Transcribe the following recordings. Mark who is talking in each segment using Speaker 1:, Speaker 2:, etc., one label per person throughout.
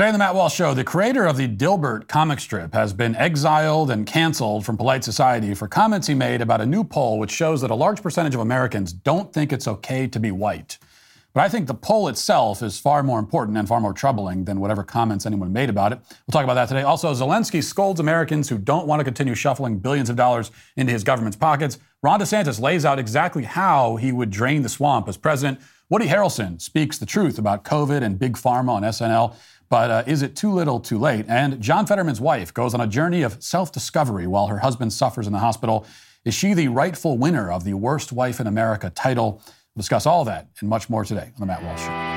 Speaker 1: Today on the Matt Walsh Show, the creator of the Dilbert comic strip has been exiled and canceled from polite society for comments he made about a new poll which shows that a large percentage of Americans don't think it's okay to be white. But I think the poll itself is far more important and far more troubling than whatever comments anyone made about it. We'll talk about that today. Also, Zelensky scolds Americans who don't want to continue shuffling billions of dollars into his government's pockets. Ron DeSantis lays out exactly how he would drain the swamp as president. Woody Harrelson speaks the truth about COVID and big pharma on SNL. But uh, is it too little, too late? And John Fetterman's wife goes on a journey of self discovery while her husband suffers in the hospital. Is she the rightful winner of the Worst Wife in America title? We'll discuss all that and much more today on The Matt Walsh Show.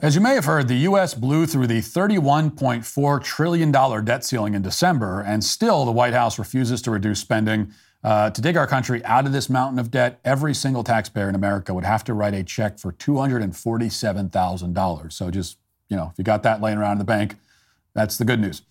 Speaker 1: As you may have heard, the U.S. blew through the $31.4 trillion debt ceiling in December, and still the White House refuses to reduce spending. Uh, to dig our country out of this mountain of debt, every single taxpayer in America would have to write a check for $247,000. So just, you know, if you got that laying around in the bank, that's the good news.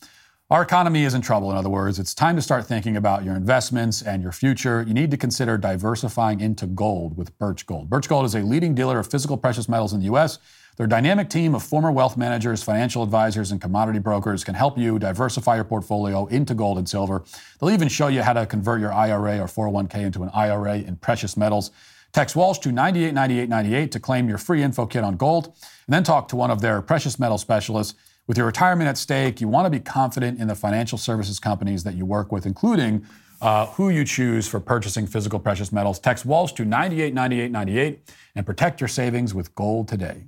Speaker 1: Our economy is in trouble, in other words. It's time to start thinking about your investments and your future. You need to consider diversifying into gold with Birch Gold. Birch Gold is a leading dealer of physical precious metals in the U.S. Their dynamic team of former wealth managers, financial advisors, and commodity brokers can help you diversify your portfolio into gold and silver. They'll even show you how to convert your IRA or 401k into an IRA in precious metals. Text Walsh to 989898 to claim your free info kit on gold, and then talk to one of their precious metal specialists. With your retirement at stake, you want to be confident in the financial services companies that you work with, including uh, who you choose for purchasing physical precious metals. Text Walsh to 989898 and protect your savings with gold today.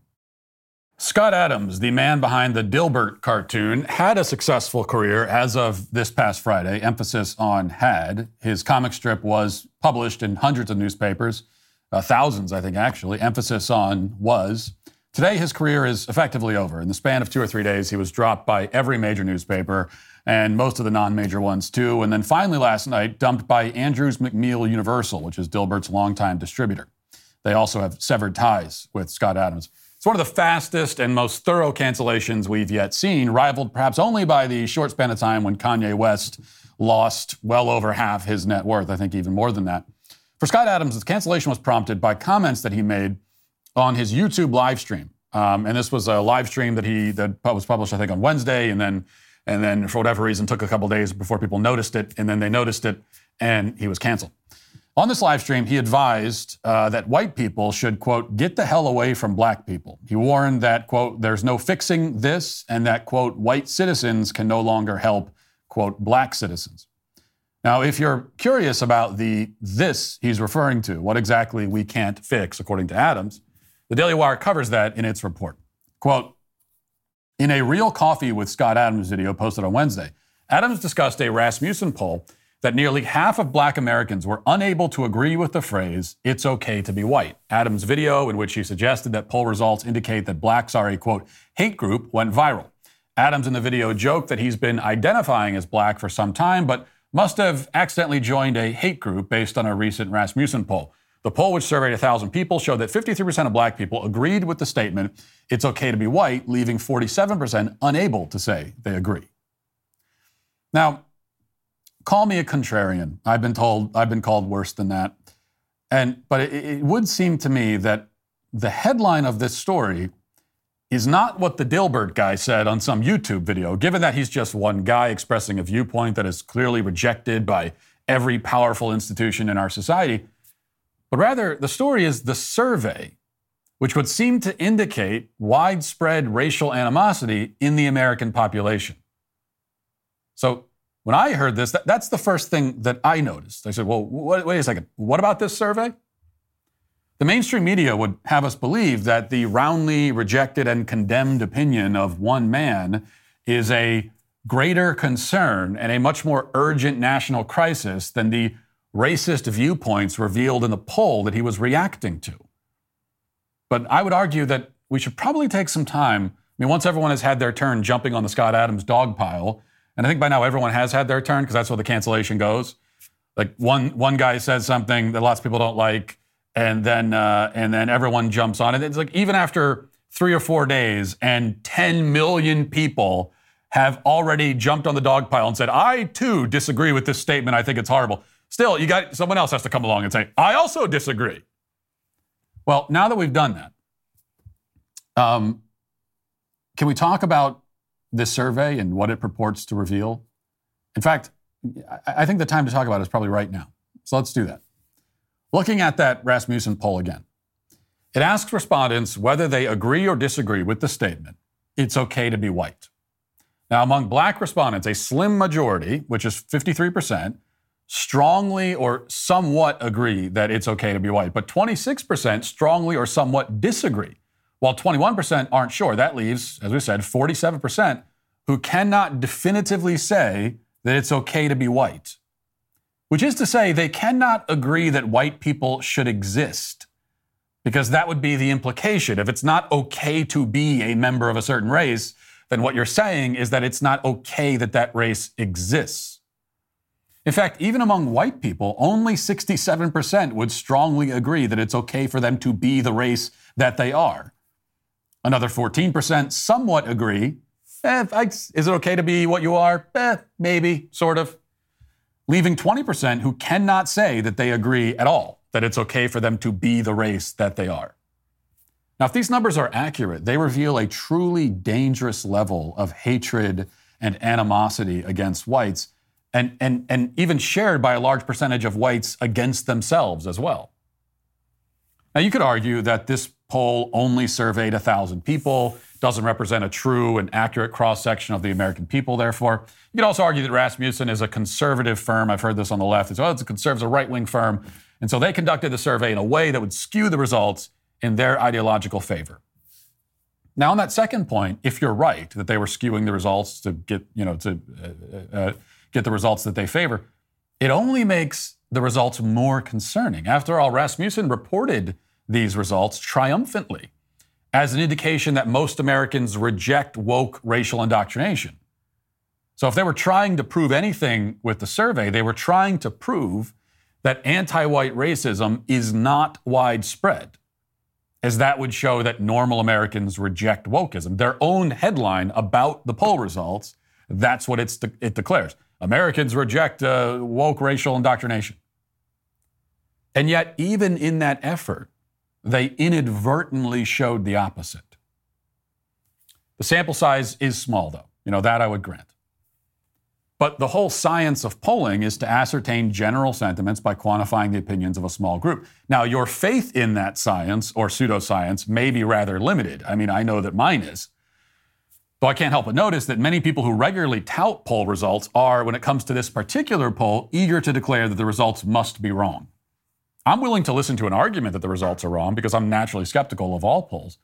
Speaker 1: Scott Adams, the man behind the Dilbert cartoon, had a successful career as of this past Friday. Emphasis on had. His comic strip was published in hundreds of newspapers, uh, thousands, I think, actually. Emphasis on was. Today, his career is effectively over. In the span of two or three days, he was dropped by every major newspaper and most of the non major ones, too. And then finally, last night, dumped by Andrews McMeel Universal, which is Dilbert's longtime distributor. They also have severed ties with Scott Adams. It's one of the fastest and most thorough cancellations we've yet seen, rivaled perhaps only by the short span of time when Kanye West lost well over half his net worth, I think even more than that. For Scott Adams, the cancellation was prompted by comments that he made on his YouTube live stream. Um, and this was a live stream that he that was published, I think, on Wednesday, and then and then for whatever reason took a couple days before people noticed it, and then they noticed it, and he was canceled. On this live stream, he advised uh, that white people should, quote, get the hell away from black people. He warned that, quote, there's no fixing this, and that, quote, white citizens can no longer help, quote, black citizens. Now, if you're curious about the this he's referring to, what exactly we can't fix, according to Adams, the Daily Wire covers that in its report. Quote In a Real Coffee with Scott Adams video posted on Wednesday, Adams discussed a Rasmussen poll that nearly half of black Americans were unable to agree with the phrase, it's okay to be white. Adams' video, in which he suggested that poll results indicate that blacks are a quote, hate group, went viral. Adams in the video joked that he's been identifying as black for some time, but must have accidentally joined a hate group based on a recent Rasmussen poll. The poll, which surveyed 1,000 people, showed that 53% of black people agreed with the statement, it's okay to be white, leaving 47% unable to say they agree. Now, call me a contrarian. I've been told, I've been called worse than that. And, but it, it would seem to me that the headline of this story is not what the Dilbert guy said on some YouTube video, given that he's just one guy expressing a viewpoint that is clearly rejected by every powerful institution in our society. But rather, the story is the survey, which would seem to indicate widespread racial animosity in the American population. So when I heard this, that, that's the first thing that I noticed. I said, well, wait, wait a second. What about this survey? The mainstream media would have us believe that the roundly rejected and condemned opinion of one man is a greater concern and a much more urgent national crisis than the racist viewpoints revealed in the poll that he was reacting to. But I would argue that we should probably take some time. I mean, once everyone has had their turn jumping on the Scott Adams dog pile, and I think by now everyone has had their turn because that's where the cancellation goes. Like one one guy says something that lots of people don't like, and then uh, and then everyone jumps on it. It's like even after three or four days, and 10 million people have already jumped on the dog pile and said, "I too disagree with this statement. I think it's horrible." Still, you got someone else has to come along and say, I also disagree. Well, now that we've done that, um, can we talk about this survey and what it purports to reveal? In fact, I think the time to talk about it is probably right now. So let's do that. Looking at that Rasmussen poll again, it asks respondents whether they agree or disagree with the statement, it's okay to be white. Now, among black respondents, a slim majority, which is 53%, strongly or somewhat agree that it's okay to be white, but 26% strongly or somewhat disagree, while 21% aren't sure. That leaves, as we said, 47% who cannot definitively say that it's okay to be white, which is to say, they cannot agree that white people should exist. Because that would be the implication. If it's not okay to be a member of a certain race, then what you're saying is that it's not okay that that race exists. In fact, even among white people, only 67% would strongly agree that it's okay for them to be the race that they are. Another 14% somewhat agree. Eh, is it okay to be what you are? Eh, maybe, sort of. Leaving 20% who cannot say that they agree at all, that it's okay for them to be the race that they are. Now, if these numbers are accurate, they reveal a truly dangerous level of hatred and animosity against whites, and, and, and even shared by a large percentage of whites against themselves as well. Now, you could argue that this poll only surveyed 1,000 people, doesn't represent a true and accurate cross section of the American people, therefore. You could also argue that Rasmussen is a conservative firm. I've heard this on the left. It's, oh, it's a conservative, right wing firm. And so they conducted the survey in a way that would skew the results in their ideological favor. Now, on that second point, if you're right that they were skewing the results to get, you know, to uh, uh, get the results that they favor, it only makes the results more concerning. After all, Rasmussen reported these results triumphantly as an indication that most Americans reject woke racial indoctrination. So, if they were trying to prove anything with the survey, they were trying to prove that anti white racism is not widespread as that would show that normal Americans reject wokeism. Their own headline about the poll results, that's what de- it declares. Americans reject uh, woke racial indoctrination. And yet, even in that effort, they inadvertently showed the opposite. The sample size is small, though. You know, that I would grant. But the whole science of polling is to ascertain general sentiments by quantifying the opinions of a small group. Now, your faith in that science or pseudoscience may be rather limited. I mean, I know that mine is. Though I can't help but notice that many people who regularly tout poll results are, when it comes to this particular poll, eager to declare that the results must be wrong. I'm willing to listen to an argument that the results are wrong because I'm naturally skeptical of all polls.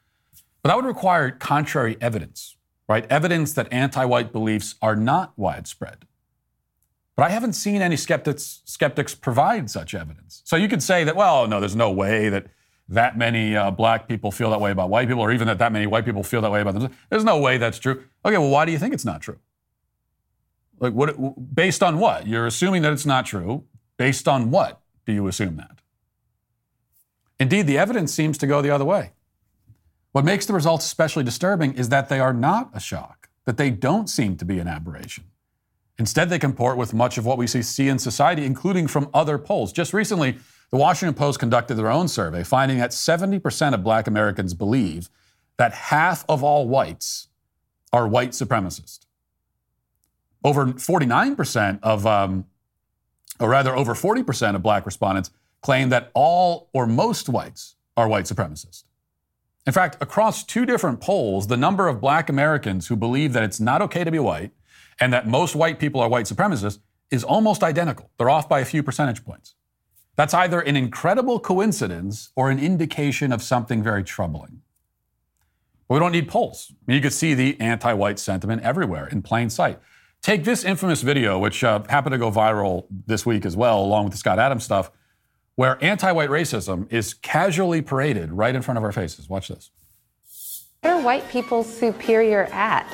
Speaker 1: But that would require contrary evidence right? Evidence that anti white beliefs are not widespread. But I haven't seen any skeptics, skeptics provide such evidence. So you could say that, well, no, there's no way that that many uh, black people feel that way about white people, or even that that many white people feel that way about themselves. There's no way that's true. Okay, well, why do you think it's not true? Like, what? Based on what? You're assuming that it's not true. Based on what do you assume that? Indeed, the evidence seems to go the other way. What makes the results especially disturbing is that they are not a shock, that they don't seem to be an aberration. Instead, they comport with much of what we see in society, including from other polls. Just recently, the Washington Post conducted their own survey, finding that 70% of black Americans believe that half of all whites are white supremacists. Over 49% of, um, or rather, over 40% of black respondents claim that all or most whites are white supremacists. In fact, across two different polls, the number of black Americans who believe that it's not okay to be white and that most white people are white supremacists is almost identical. They're off by a few percentage points. That's either an incredible coincidence or an indication of something very troubling. But we don't need polls. I mean, you could see the anti white sentiment everywhere in plain sight. Take this infamous video, which uh, happened to go viral this week as well, along with the Scott Adams stuff where anti white racism is casually paraded right in front of our faces. Watch this.
Speaker 2: What are white people superior at?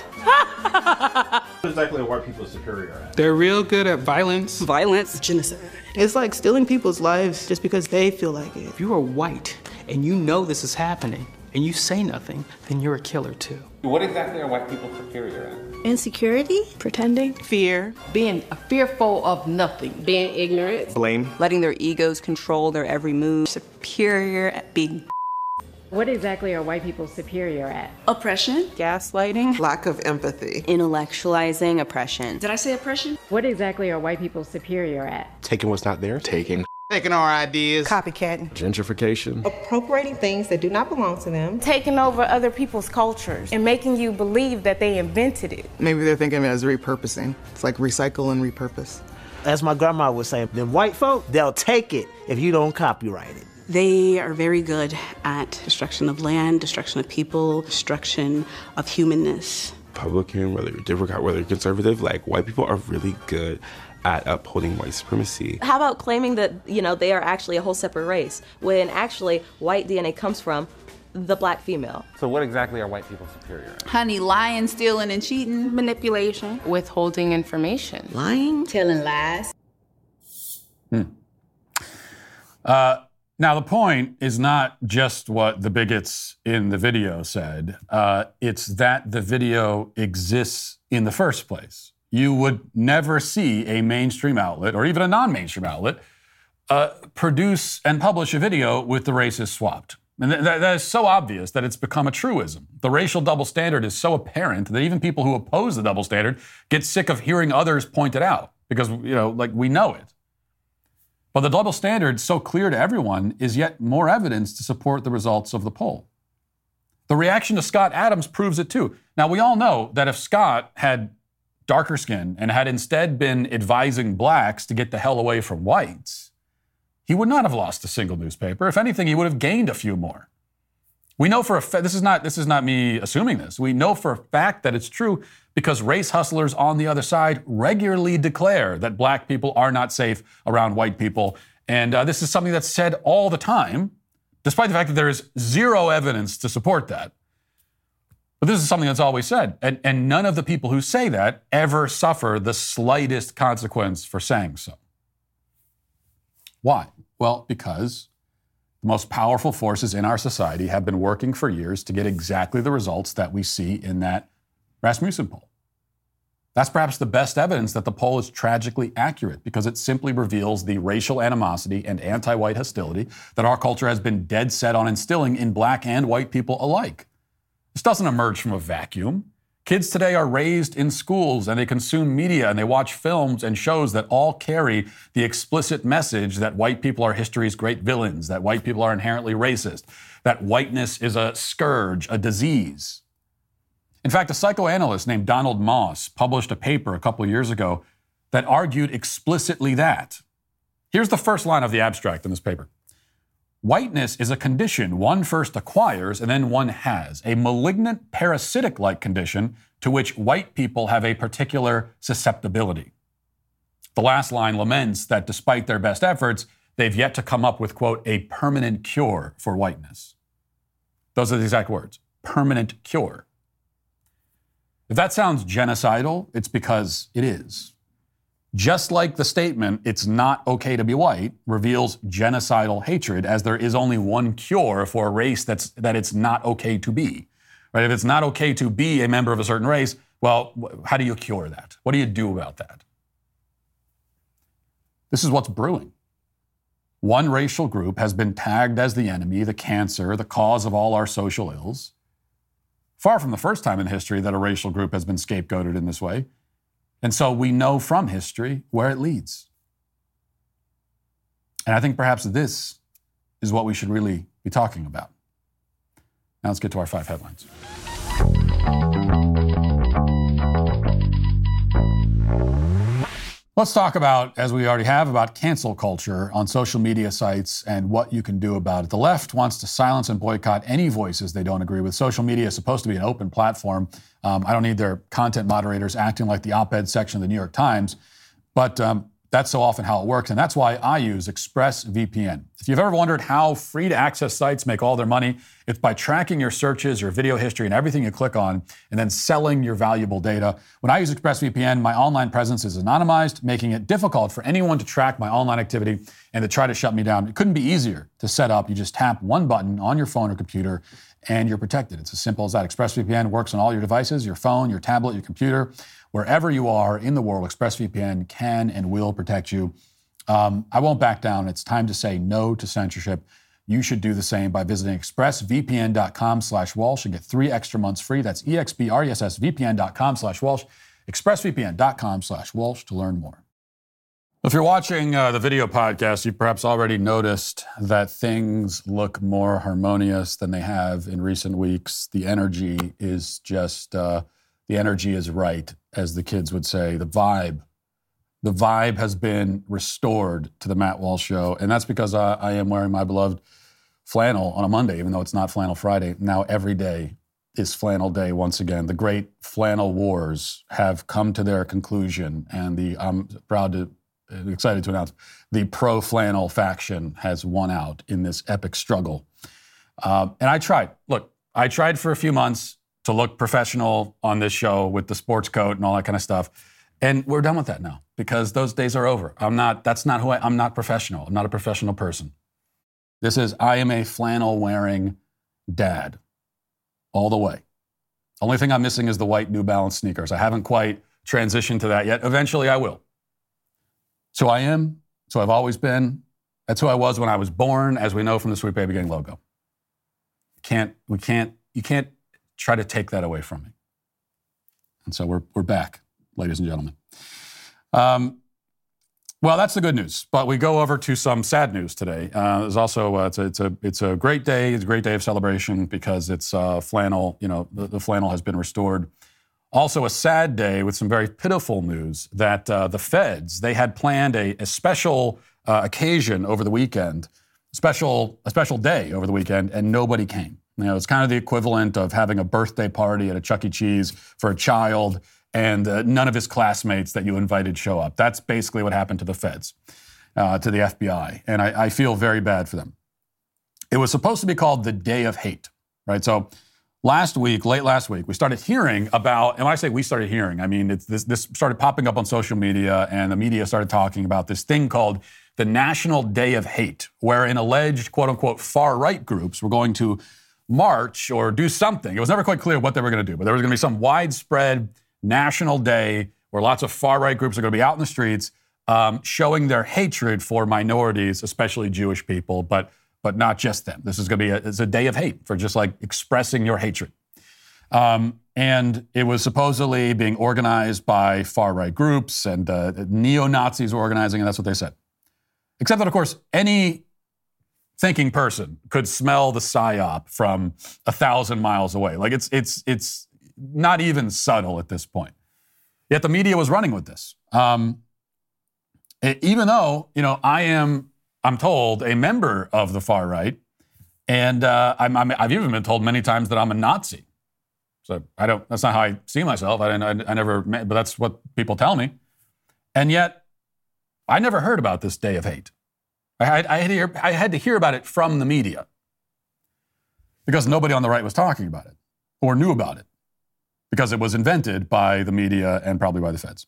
Speaker 3: what exactly are white people superior at?
Speaker 4: They're real good at violence.
Speaker 5: Violence. Genocide.
Speaker 6: It's like stealing people's lives just because they feel like it.
Speaker 4: If you are white and you know this is happening and you say nothing, then you're a killer too.
Speaker 5: What exactly are white people superior at?
Speaker 6: Insecurity?
Speaker 2: Pretending.
Speaker 6: Fear.
Speaker 7: Being fearful of nothing.
Speaker 8: Being ignorant.
Speaker 9: Blame.
Speaker 10: Letting their egos control their every move. Superior at being.
Speaker 2: What exactly are white people superior at?
Speaker 10: Oppression.
Speaker 6: Gaslighting.
Speaker 8: Lack of empathy.
Speaker 10: Intellectualizing oppression. Did I say oppression?
Speaker 2: What exactly are white people superior at?
Speaker 9: Taking what's not there. Taking.
Speaker 4: Taking our ideas.
Speaker 6: Copycatting.
Speaker 9: Gentrification.
Speaker 8: Appropriating things that do not belong to them.
Speaker 11: Taking over other people's cultures and making you believe that they invented it.
Speaker 4: Maybe they're thinking of it as repurposing. It's like recycle and repurpose.
Speaker 12: As my grandma would say, them white folk, they'll take it if you don't copyright it.
Speaker 10: They are very good at destruction of land, destruction of people, destruction of humanness.
Speaker 5: Republican, whether you're Democrat, whether you're conservative, like white people are really good at upholding white supremacy.
Speaker 13: How about claiming that, you know, they are actually a whole separate race when actually white DNA comes from the black female?
Speaker 5: So, what exactly are white people superior at?
Speaker 14: Honey, lying, stealing, and cheating.
Speaker 7: Manipulation. Withholding information.
Speaker 10: Lying.
Speaker 8: Telling lies.
Speaker 1: Hmm. Uh, now, the point is not just what the bigots in the video said, uh, it's that the video exists in the first place. You would never see a mainstream outlet or even a non mainstream outlet uh, produce and publish a video with the races swapped. And th- that is so obvious that it's become a truism. The racial double standard is so apparent that even people who oppose the double standard get sick of hearing others point it out because, you know, like we know it. But the double standard, so clear to everyone, is yet more evidence to support the results of the poll. The reaction to Scott Adams proves it too. Now, we all know that if Scott had darker skin and had instead been advising blacks to get the hell away from whites, he would not have lost a single newspaper. If anything, he would have gained a few more. We know for a fact, this is not this is not me assuming this. We know for a fact that it's true because race hustlers on the other side regularly declare that black people are not safe around white people. And uh, this is something that's said all the time, despite the fact that there is zero evidence to support that. But this is something that's always said. And, and none of the people who say that ever suffer the slightest consequence for saying so. Why? Well, because the most powerful forces in our society have been working for years to get exactly the results that we see in that Rasmussen poll. That's perhaps the best evidence that the poll is tragically accurate because it simply reveals the racial animosity and anti white hostility that our culture has been dead set on instilling in black and white people alike. This doesn't emerge from a vacuum. Kids today are raised in schools and they consume media and they watch films and shows that all carry the explicit message that white people are history's great villains, that white people are inherently racist, that whiteness is a scourge, a disease. In fact, a psychoanalyst named Donald Moss published a paper a couple years ago that argued explicitly that. Here's the first line of the abstract in this paper. Whiteness is a condition one first acquires and then one has, a malignant parasitic like condition to which white people have a particular susceptibility. The last line laments that despite their best efforts, they've yet to come up with, quote, a permanent cure for whiteness. Those are the exact words permanent cure. If that sounds genocidal, it's because it is. Just like the statement, it's not okay to be white, reveals genocidal hatred, as there is only one cure for a race that's, that it's not okay to be. Right? If it's not okay to be a member of a certain race, well, how do you cure that? What do you do about that? This is what's brewing. One racial group has been tagged as the enemy, the cancer, the cause of all our social ills. Far from the first time in history that a racial group has been scapegoated in this way. And so we know from history where it leads. And I think perhaps this is what we should really be talking about. Now let's get to our five headlines. Let's talk about, as we already have, about cancel culture on social media sites and what you can do about it. The left wants to silence and boycott any voices they don't agree with. Social media is supposed to be an open platform. Um, I don't need their content moderators acting like the op ed section of the New York Times. But um, That's so often how it works, and that's why I use ExpressVPN. If you've ever wondered how free to access sites make all their money, it's by tracking your searches, your video history, and everything you click on, and then selling your valuable data. When I use ExpressVPN, my online presence is anonymized, making it difficult for anyone to track my online activity and to try to shut me down. It couldn't be easier to set up. You just tap one button on your phone or computer, and you're protected. It's as simple as that. ExpressVPN works on all your devices your phone, your tablet, your computer. Wherever you are in the world, ExpressVPN can and will protect you. Um, I won't back down. It's time to say no to censorship. You should do the same by visiting expressvpn.com slash Walsh and get three extra months free. That's expressvpn.com slash Walsh, expressvpn.com slash Walsh to learn more. If you're watching uh, the video podcast, you perhaps already noticed that things look more harmonious than they have in recent weeks. The energy is just, uh, the energy is right, as the kids would say. The vibe, the vibe has been restored to the Matt Walsh show. And that's because I, I am wearing my beloved flannel on a Monday, even though it's not Flannel Friday. Now every day is flannel day once again. The great flannel wars have come to their conclusion, and the I'm proud to excited to announce the pro flannel faction has won out in this epic struggle. Uh, and I tried. Look, I tried for a few months to look professional on this show with the sports coat and all that kind of stuff. And we're done with that now because those days are over. I'm not, that's not who I, I'm not professional. I'm not a professional person. This is, I am a flannel wearing dad all the way. Only thing I'm missing is the white New Balance sneakers. I haven't quite transitioned to that yet. Eventually I will. So I am. So I've always been. That's who I was when I was born, as we know from the Sweet Baby Gang logo. Can't we can't you can't try to take that away from me. And so we're we're back, ladies and gentlemen. Um, well, that's the good news. But we go over to some sad news today. Uh, there's also uh, it's, a, it's a it's a great day. It's a great day of celebration because it's uh, flannel. You know, the, the flannel has been restored. Also, a sad day with some very pitiful news that uh, the feds they had planned a, a special uh, occasion over the weekend, special a special day over the weekend, and nobody came. You know, it's kind of the equivalent of having a birthday party at a Chuck E. Cheese for a child, and uh, none of his classmates that you invited show up. That's basically what happened to the feds, uh, to the FBI, and I, I feel very bad for them. It was supposed to be called the Day of Hate, right? So last week, late last week, we started hearing about, and when I say we started hearing, I mean this, this started popping up on social media, and the media started talking about this thing called the National Day of Hate, where wherein alleged quote unquote far right groups were going to march or do something. It was never quite clear what they were going to do, but there was going to be some widespread national day where lots of far right groups are going to be out in the streets um, showing their hatred for minorities, especially Jewish people, but but not just them. This is going to be a, it's a day of hate for just like expressing your hatred. Um, and it was supposedly being organized by far right groups and uh, neo Nazis were organizing, and that's what they said. Except that, of course, any thinking person could smell the psyop from a thousand miles away. Like it's it's it's not even subtle at this point. Yet the media was running with this. Um, it, even though you know I am I'm told, a member of the far right. And uh, i have even been told many times that I'm a Nazi. So I don't, that's not how I see myself. I, I, I never, but that's what people tell me. And yet, I never heard about this day of hate. I had, I had, to hear, I had to hear about it from the media because nobody on the right was talking about it or knew about it because it was invented by the media and probably by the feds.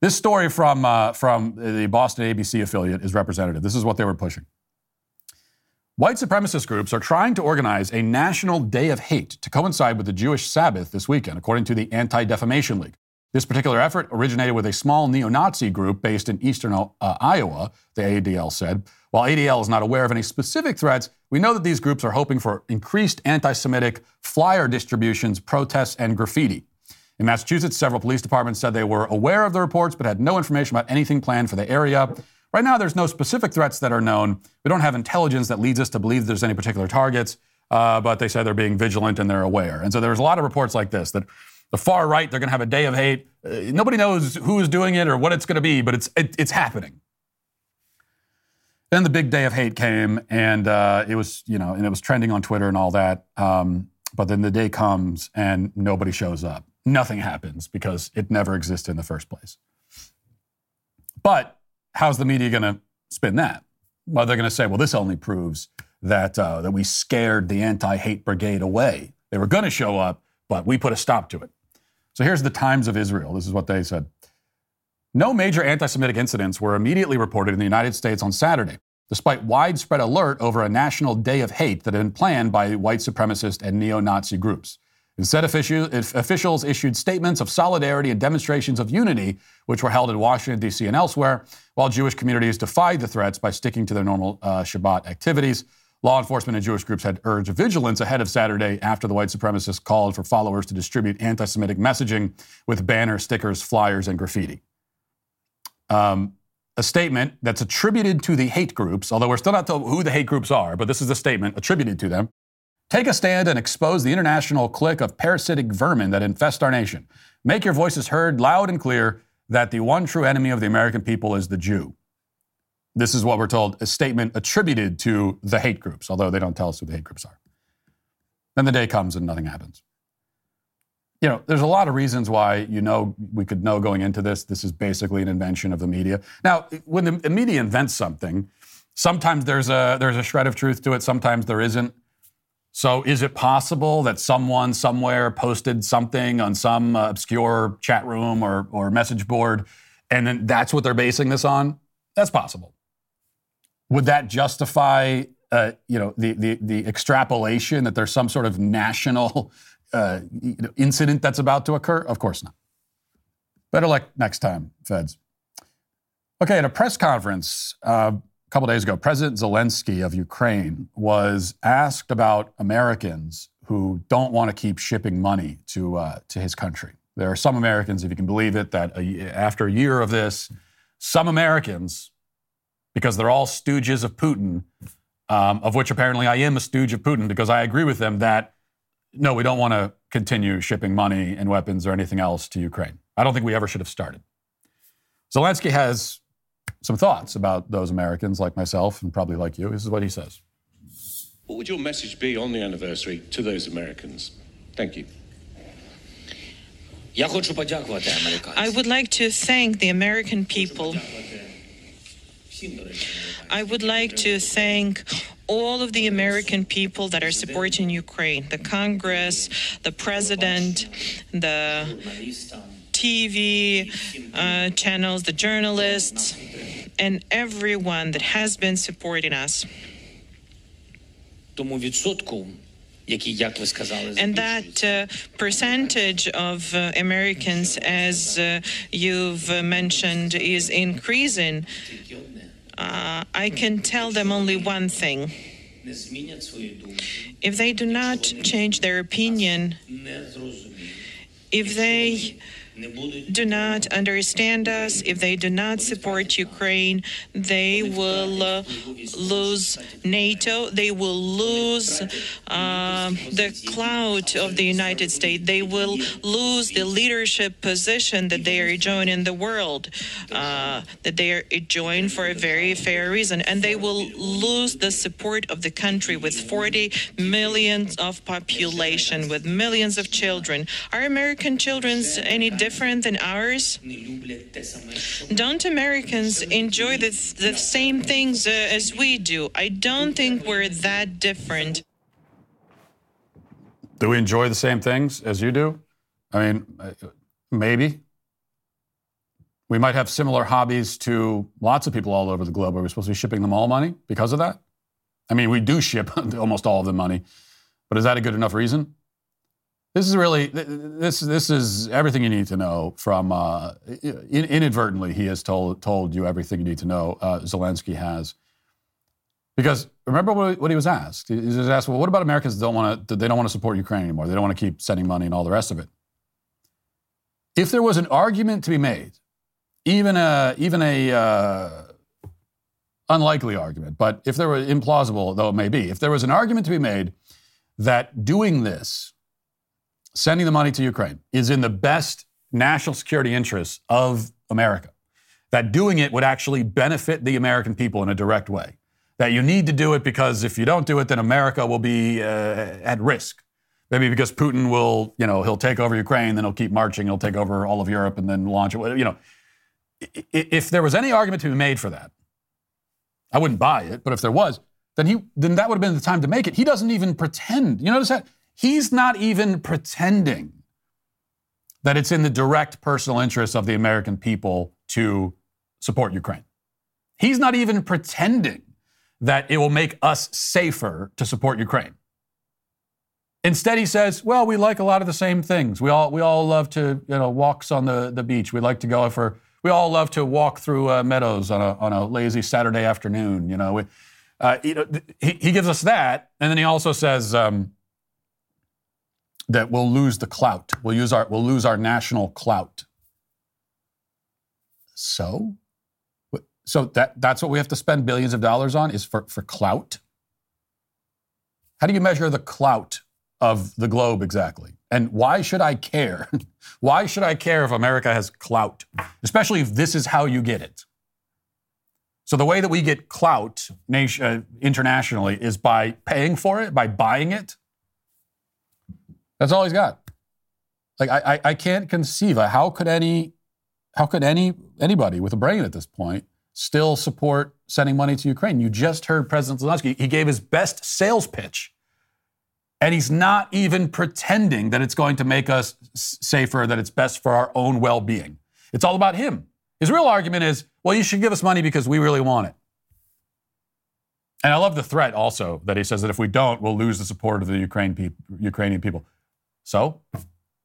Speaker 1: This story from, uh, from the Boston ABC affiliate is representative. This is what they were pushing. White supremacist groups are trying to organize a national day of hate to coincide with the Jewish Sabbath this weekend, according to the Anti Defamation League. This particular effort originated with a small neo Nazi group based in eastern uh, Iowa, the ADL said. While ADL is not aware of any specific threats, we know that these groups are hoping for increased anti Semitic flyer distributions, protests, and graffiti. In Massachusetts, several police departments said they were aware of the reports but had no information about anything planned for the area. Right now, there's no specific threats that are known. We don't have intelligence that leads us to believe there's any particular targets, uh, but they say they're being vigilant and they're aware. And so there's a lot of reports like this that the far right, they're going to have a day of hate. Uh, nobody knows who is doing it or what it's going to be, but it's, it, it's happening. Then the big day of hate came, and uh, it was, you know, and it was trending on Twitter and all that. Um, but then the day comes and nobody shows up nothing happens because it never existed in the first place. But how's the media going to spin that? Well, they're going to say, well, this only proves that, uh, that we scared the anti hate brigade away. They were going to show up, but we put a stop to it. So here's the Times of Israel. This is what they said. No major anti Semitic incidents were immediately reported in the United States on Saturday, despite widespread alert over a national day of hate that had been planned by white supremacist and neo Nazi groups. Instead, officials issued statements of solidarity and demonstrations of unity, which were held in Washington, D.C. and elsewhere, while Jewish communities defied the threats by sticking to their normal uh, Shabbat activities. Law enforcement and Jewish groups had urged vigilance ahead of Saturday after the white supremacists called for followers to distribute anti Semitic messaging with banners, stickers, flyers, and graffiti. Um, a statement that's attributed to the hate groups, although we're still not told who the hate groups are, but this is a statement attributed to them. Take a stand and expose the international clique of parasitic vermin that infest our nation. Make your voices heard loud and clear that the one true enemy of the American people is the Jew. This is what we're told, a statement attributed to the hate groups, although they don't tell us who the hate groups are. Then the day comes and nothing happens. You know, there's a lot of reasons why you know we could know going into this, this is basically an invention of the media. Now, when the media invents something, sometimes there's a there's a shred of truth to it, sometimes there isn't. So, is it possible that someone somewhere posted something on some uh, obscure chat room or, or message board, and then that's what they're basing this on? That's possible. Would that justify, uh, you know, the, the the extrapolation that there's some sort of national uh, incident that's about to occur? Of course not. Better luck next time, feds. Okay, at a press conference uh, a couple days ago, President Zelensky of Ukraine was asked about Americans who don't want to keep shipping money to, uh, to his country. There are some Americans, if you can believe it, that a, after a year of this, some Americans, because they're all stooges of Putin, um, of which apparently I am a stooge of Putin because I agree with them that no, we don't want to continue shipping money and weapons or anything else to Ukraine. I don't think we ever should have started. Zelensky has some thoughts about those Americans like myself and probably like you. This is what he says.
Speaker 15: What would your message be on the anniversary to those Americans? Thank you.
Speaker 16: I would like to thank the American people. I would like to thank all of the American people that are supporting Ukraine the Congress, the President, the TV uh, channels, the journalists, and everyone that has been supporting us. And that uh, percentage of uh, Americans, as uh, you've mentioned, is increasing. Uh, I can tell them only one thing. If they do not change their opinion, if they do not understand us, if they do not support Ukraine, they will uh, lose NATO, they will lose uh, the clout of the United States, they will lose the leadership position that they are enjoying in the world, uh, that they are enjoying for a very fair reason, and they will lose the support of the country with 40 million of population, with millions of children. Are American children any different? Different than ours? Don't Americans enjoy the, the same things uh, as we do? I don't think we're that different.
Speaker 1: Do we enjoy the same things as you do? I mean, uh, maybe. We might have similar hobbies to lots of people all over the globe. Are we supposed to be shipping them all money because of that? I mean, we do ship almost all of them money, but is that a good enough reason? This is really this this is everything you need to know from uh, inadvertently he has told told you everything you need to know. Uh, Zelensky has because remember what, he was asked. He was asked, well, what about Americans don't want to they don't want to support Ukraine anymore? They don't want to keep sending money and all the rest of it. If there was an argument to be made, even a even a uh, unlikely argument, but if there were implausible though it may be, if there was an argument to be made that doing this sending the money to Ukraine is in the best national security interests of America. That doing it would actually benefit the American people in a direct way. That you need to do it because if you don't do it, then America will be uh, at risk. Maybe because Putin will, you know, he'll take over Ukraine, then he'll keep marching, he'll take over all of Europe, and then launch it. You know, if there was any argument to be made for that, I wouldn't buy it, but if there was, then he then that would have been the time to make it. He doesn't even pretend. You notice that? He's not even pretending that it's in the direct personal interest of the American people to support Ukraine. He's not even pretending that it will make us safer to support Ukraine. Instead, he says, "Well, we like a lot of the same things. We all we all love to you know walks on the, the beach. We like to go for we all love to walk through uh, meadows on a on a lazy Saturday afternoon. You know, we, uh, you know he, he gives us that, and then he also says um, that we'll lose the clout. We'll use our we'll lose our national clout. So, so that that's what we have to spend billions of dollars on is for for clout. How do you measure the clout of the globe exactly? And why should I care? why should I care if America has clout, especially if this is how you get it? So the way that we get clout nation, uh, internationally is by paying for it, by buying it. That's all he's got. Like I, I, I can't conceive of how could any, how could any anybody with a brain at this point still support sending money to Ukraine? You just heard President Zelensky. He gave his best sales pitch and he's not even pretending that it's going to make us safer, that it's best for our own well being. It's all about him. His real argument is, well, you should give us money because we really want it. And I love the threat also that he says that if we don't, we'll lose the support of the Ukraine pe- Ukrainian people. So,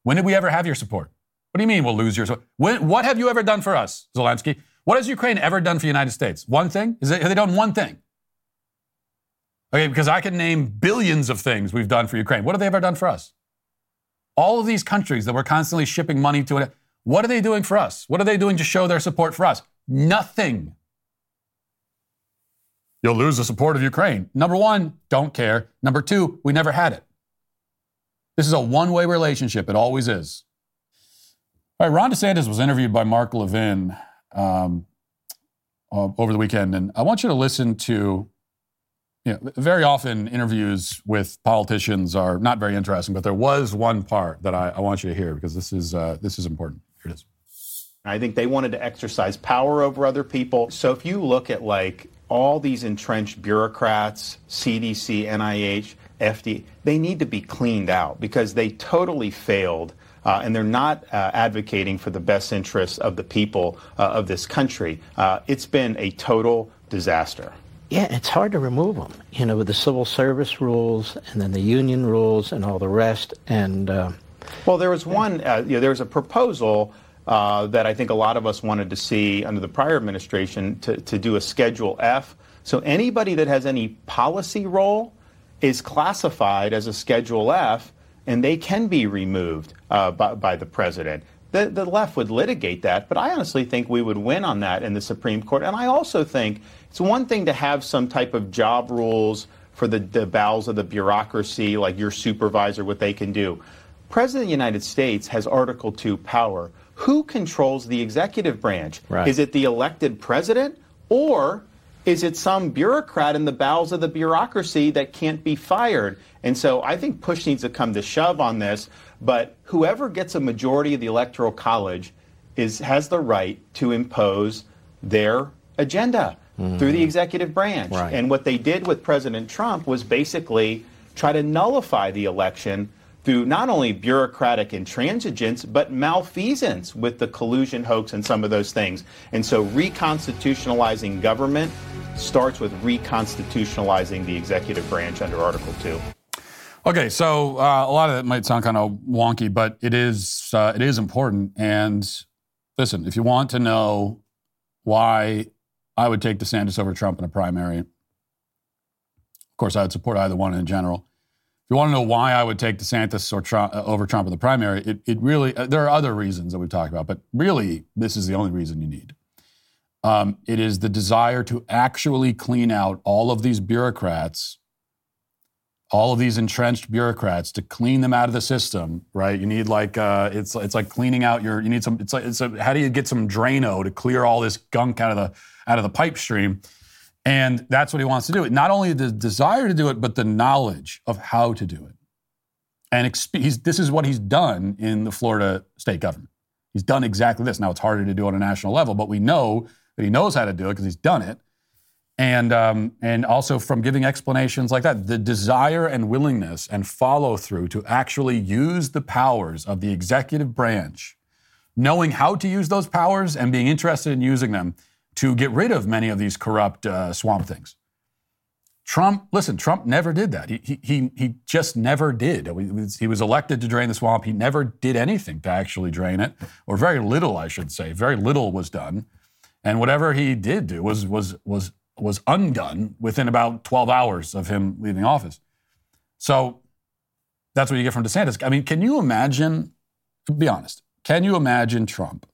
Speaker 1: when did we ever have your support? What do you mean we'll lose your support? When, what have you ever done for us, Zelensky? What has Ukraine ever done for the United States? One thing? Is it, have they done one thing? Okay, because I can name billions of things we've done for Ukraine. What have they ever done for us? All of these countries that we're constantly shipping money to, what are they doing for us? What are they doing to show their support for us? Nothing. You'll lose the support of Ukraine. Number one, don't care. Number two, we never had it. This is a one way relationship. It always is. All right, Ron DeSantis was interviewed by Mark Levin um, uh, over the weekend, and I want you to listen to you know, very often interviews with politicians are not very interesting, but there was one part that I, I want you to hear because this is uh, this is important. Here it is.
Speaker 3: I think they wanted to exercise power over other people. So if you look at like all these entrenched bureaucrats, CDC, NIH, FDA, they need to be cleaned out because they totally failed. Uh, and they're not uh, advocating for the best interests of the people uh, of this country. Uh, it's been a total disaster.
Speaker 17: Yeah, it's hard to remove them, you know, with the civil service rules and then the union rules and all the rest. And uh,
Speaker 3: well, there was one. Uh, you know, there was a proposal uh, that I think a lot of us wanted to see under the prior administration to, to do a Schedule F. So anybody that has any policy role is classified as a Schedule F, and they can be removed uh, by, by the president. The, the left would litigate that, but I honestly think we would win on that in the Supreme Court. And I also think it's one thing to have some type of job rules for the, the bowels of the bureaucracy, like your supervisor, what they can do. President of the United States has Article 2 power. Who controls the executive branch?
Speaker 17: Right.
Speaker 3: Is it the elected president or is it some bureaucrat in the bowels of the bureaucracy that can't be fired? And so I think push needs to come to shove on this. But whoever gets a majority of the electoral college is has the right to impose their agenda mm. through the executive branch.
Speaker 17: Right.
Speaker 3: And what they did with President Trump was basically try to nullify the election through not only bureaucratic intransigence, but malfeasance with the collusion hoax and some of those things. And so reconstitutionalizing government starts with reconstitutionalizing the executive branch under Article 2.
Speaker 1: Okay, so uh, a lot of that might sound kind of wonky, but it is uh, it is important. And listen, if you want to know why I would take DeSantis over Trump in a primary, of course, I would support either one in general. You want to know why I would take DeSantis or Trump, uh, over Trump in the primary, it, it really uh, there are other reasons that we've talked about, but really this is the only reason you need. Um, it is the desire to actually clean out all of these bureaucrats all of these entrenched bureaucrats to clean them out of the system, right? You need like uh, it's it's like cleaning out your you need some it's like it's a, how do you get some Drano to clear all this gunk out of the out of the pipe stream? And that's what he wants to do. Not only the desire to do it, but the knowledge of how to do it. And exp- this is what he's done in the Florida state government. He's done exactly this. Now it's harder to do on a national level, but we know that he knows how to do it because he's done it. And um, and also from giving explanations like that, the desire and willingness and follow through to actually use the powers of the executive branch, knowing how to use those powers and being interested in using them to get rid of many of these corrupt uh, swamp things. Trump, listen, Trump never did that. He, he, he just never did. He was elected to drain the swamp. He never did anything to actually drain it, or very little, I should say. Very little was done. And whatever he did do was, was, was, was undone within about 12 hours of him leaving office. So that's what you get from DeSantis. I mean, can you imagine, be honest, can you imagine Trump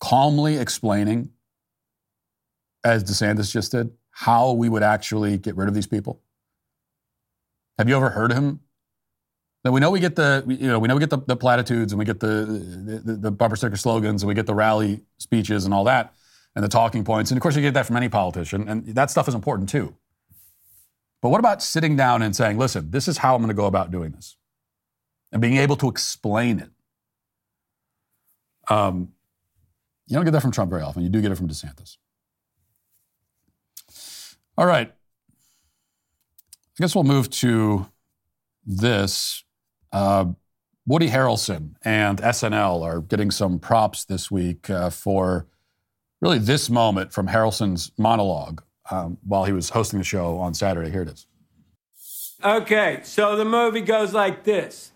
Speaker 1: calmly explaining, as DeSantis just did, how we would actually get rid of these people? Have you ever heard him? Now we know we get the you know we know we get the, the platitudes and we get the, the, the bumper sticker slogans and we get the rally speeches and all that and the talking points and of course you get that from any politician and that stuff is important too. But what about sitting down and saying, listen, this is how I'm going to go about doing this, and being able to explain it? Um, you don't get that from Trump very often. You do get it from DeSantis. All right. I guess we'll move to this. Uh, Woody Harrelson and SNL are getting some props this week uh, for really this moment from Harrelson's monologue um, while he was hosting the show on Saturday. Here it is.
Speaker 18: Okay, so the movie goes like this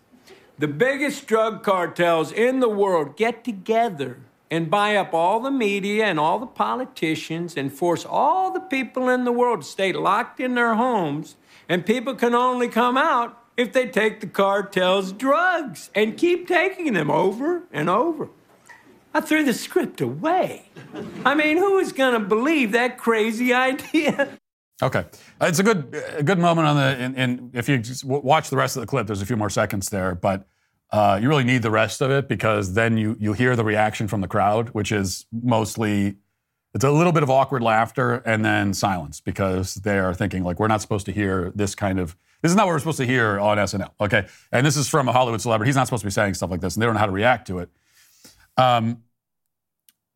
Speaker 18: The biggest drug cartels in the world get together and buy up all the media and all the politicians and force all the people in the world to stay locked in their homes. And people can only come out if they take the cartel's drugs and keep taking them over and over. I threw the script away. I mean, who is going to believe that crazy idea?
Speaker 1: Okay, it's a good a good moment on the. And if you watch the rest of the clip, there's a few more seconds there, but uh, you really need the rest of it because then you you hear the reaction from the crowd, which is mostly it's a little bit of awkward laughter and then silence because they are thinking like we're not supposed to hear this kind of this is not what we're supposed to hear on SNL. Okay, and this is from a Hollywood celebrity. He's not supposed to be saying stuff like this, and they don't know how to react to it. Um,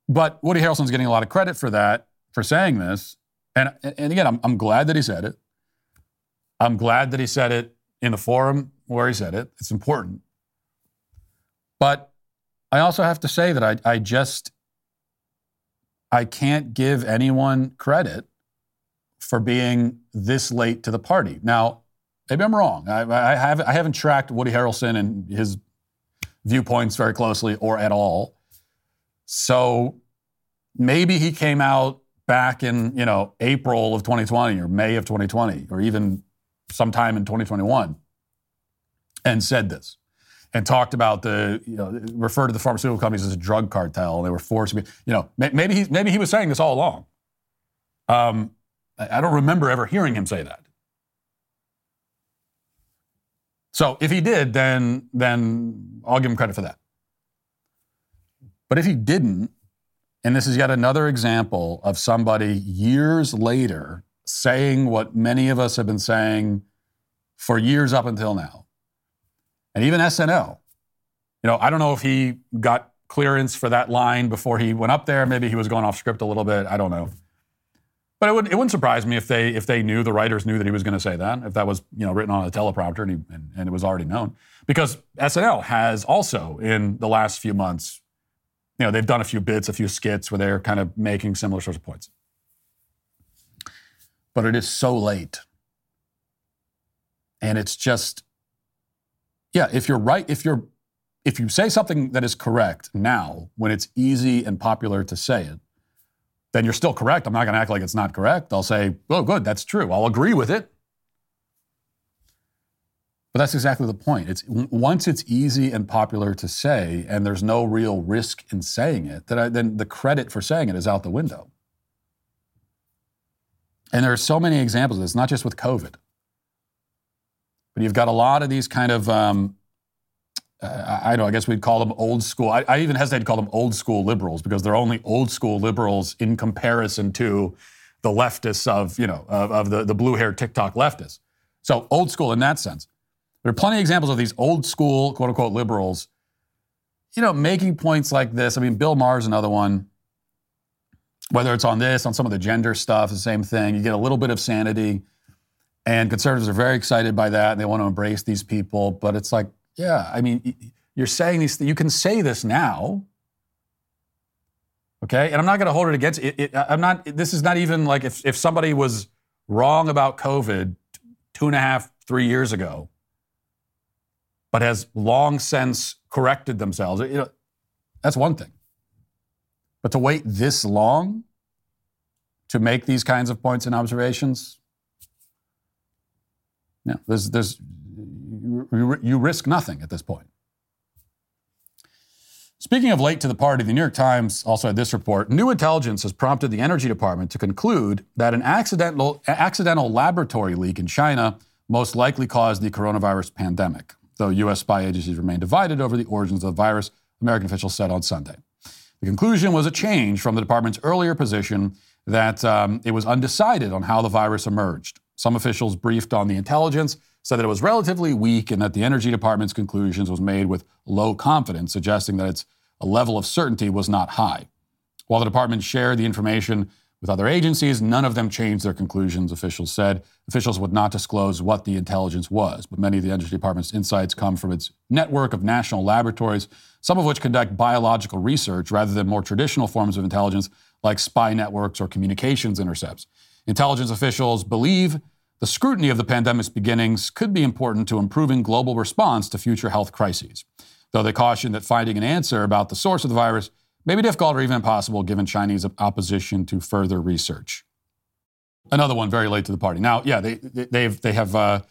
Speaker 1: but Woody Harrelson's getting a lot of credit for that for saying this, and and again, I'm I'm glad that he said it. I'm glad that he said it in the forum where he said it. It's important. But I also have to say that I, I just I can't give anyone credit for being this late to the party. Now, maybe I'm wrong. I, I, have, I haven't tracked Woody Harrelson and his viewpoints very closely or at all. So maybe he came out back in you know April of 2020 or May of 2020 or even sometime in 2021 and said this and talked about the, you know, referred to the pharmaceutical companies as a drug cartel. They were forcing, you know, maybe he, maybe he was saying this all along. Um, I don't remember ever hearing him say that. So if he did, then then I'll give him credit for that. But if he didn't, and this is yet another example of somebody years later saying what many of us have been saying for years up until now, and even SNL. You know, I don't know if he got clearance for that line before he went up there. Maybe he was going off script a little bit. I don't know. But it, would, it wouldn't surprise me if they if they knew the writers knew that he was going to say that if that was you know written on a teleprompter and, he, and, and it was already known because SNL has also in the last few months you know they've done a few bits a few skits where they're kind of making similar sorts of points but it is so late and it's just yeah, if you're right, if you're if you say something that is correct now, when it's easy and popular to say it, then you're still correct. I'm not going to act like it's not correct. I'll say, oh, good, that's true. I'll agree with it. But that's exactly the point. It's once it's easy and popular to say, and there's no real risk in saying it, then, I, then the credit for saying it is out the window. And there are so many examples of this, not just with COVID. But you've got a lot of these kind of, um, uh, I don't know, I guess we'd call them old school. I, I, even hesitate to call them old school liberals because they're only old school liberals in comparison to the leftists of, you know, of, of the, the blue haired TikTok leftists. So old school in that sense. There are plenty of examples of these old school, quote unquote, liberals you know, making points like this. I mean, Bill Maher's another one. Whether it's on this, on some of the gender stuff, the same thing. You get a little bit of sanity, and conservatives are very excited by that, and they want to embrace these people. But it's like, yeah, I mean, you're saying these. You can say this now, okay? And I'm not going to hold it against it, it. I'm not. This is not even like if if somebody was wrong about COVID two and a half, three years ago, but has long since corrected themselves. You know, that's one thing. But to wait this long to make these kinds of points and observations, yeah, there's, there's, you, you risk nothing at this point. Speaking of late to the party, the New York Times also had this report. New intelligence has prompted the Energy Department to conclude that an accidental, accidental laboratory leak in China most likely caused the coronavirus pandemic. Though U.S. spy agencies remain divided over the origins of the virus, American officials said on Sunday. The conclusion was a change from the department's earlier position that um, it was undecided on how the virus emerged. Some officials briefed on the intelligence said that it was relatively weak and that the Energy Department's conclusions was made with low confidence, suggesting that its level of certainty was not high. While the department shared the information with other agencies, none of them changed their conclusions, officials said. Officials would not disclose what the intelligence was, but many of the Energy Department's insights come from its network of national laboratories, some of which conduct biological research rather than more traditional forms of intelligence like spy networks or communications intercepts. Intelligence officials believe the scrutiny of the pandemic's beginnings could be important to improving global response to future health crises, though they caution that finding an answer about the source of the virus may be difficult or even impossible given Chinese opposition to further research. Another one very late to the party. Now, yeah, they, they've, they have uh,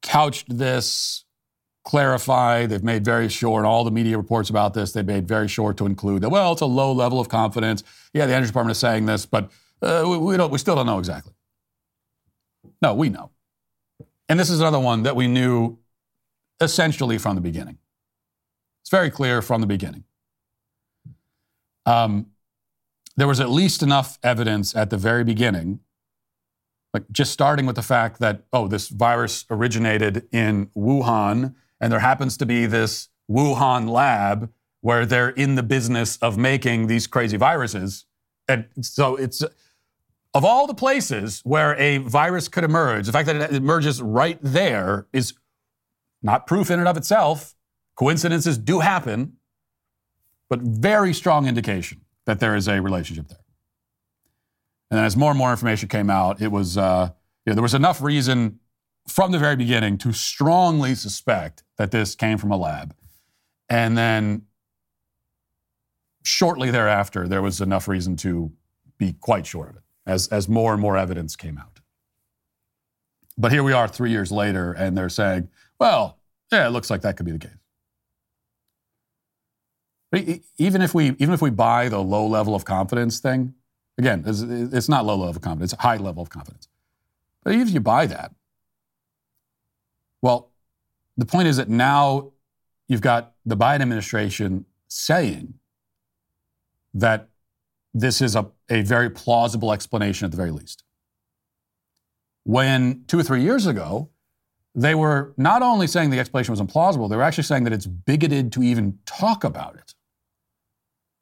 Speaker 1: couched this, clarified, they've made very sure, and all the media reports about this, they've made very sure to include that, well, it's a low level of confidence. Yeah, the Energy Department is saying this, but uh, we, we, don't, we still don't know exactly. No, we know. And this is another one that we knew essentially from the beginning. It's very clear from the beginning. Um, there was at least enough evidence at the very beginning, like just starting with the fact that, oh, this virus originated in Wuhan, and there happens to be this Wuhan lab where they're in the business of making these crazy viruses. And so it's of all the places where a virus could emerge, the fact that it emerges right there is not proof in and of itself. Coincidences do happen, but very strong indication that there is a relationship there. And as more and more information came out, it was uh, there was enough reason from the very beginning to strongly suspect that this came from a lab. And then shortly thereafter, there was enough reason to be quite sure of it as, as more and more evidence came out. But here we are three years later, and they're saying, well, yeah, it looks like that could be the case even if we even if we buy the low level of confidence thing, again, it's, it's not low level of confidence, it's high level of confidence. But even if you buy that, well, the point is that now you've got the Biden administration saying that this is a, a very plausible explanation at the very least. When two or three years ago, they were not only saying the explanation was implausible, they were actually saying that it's bigoted to even talk about it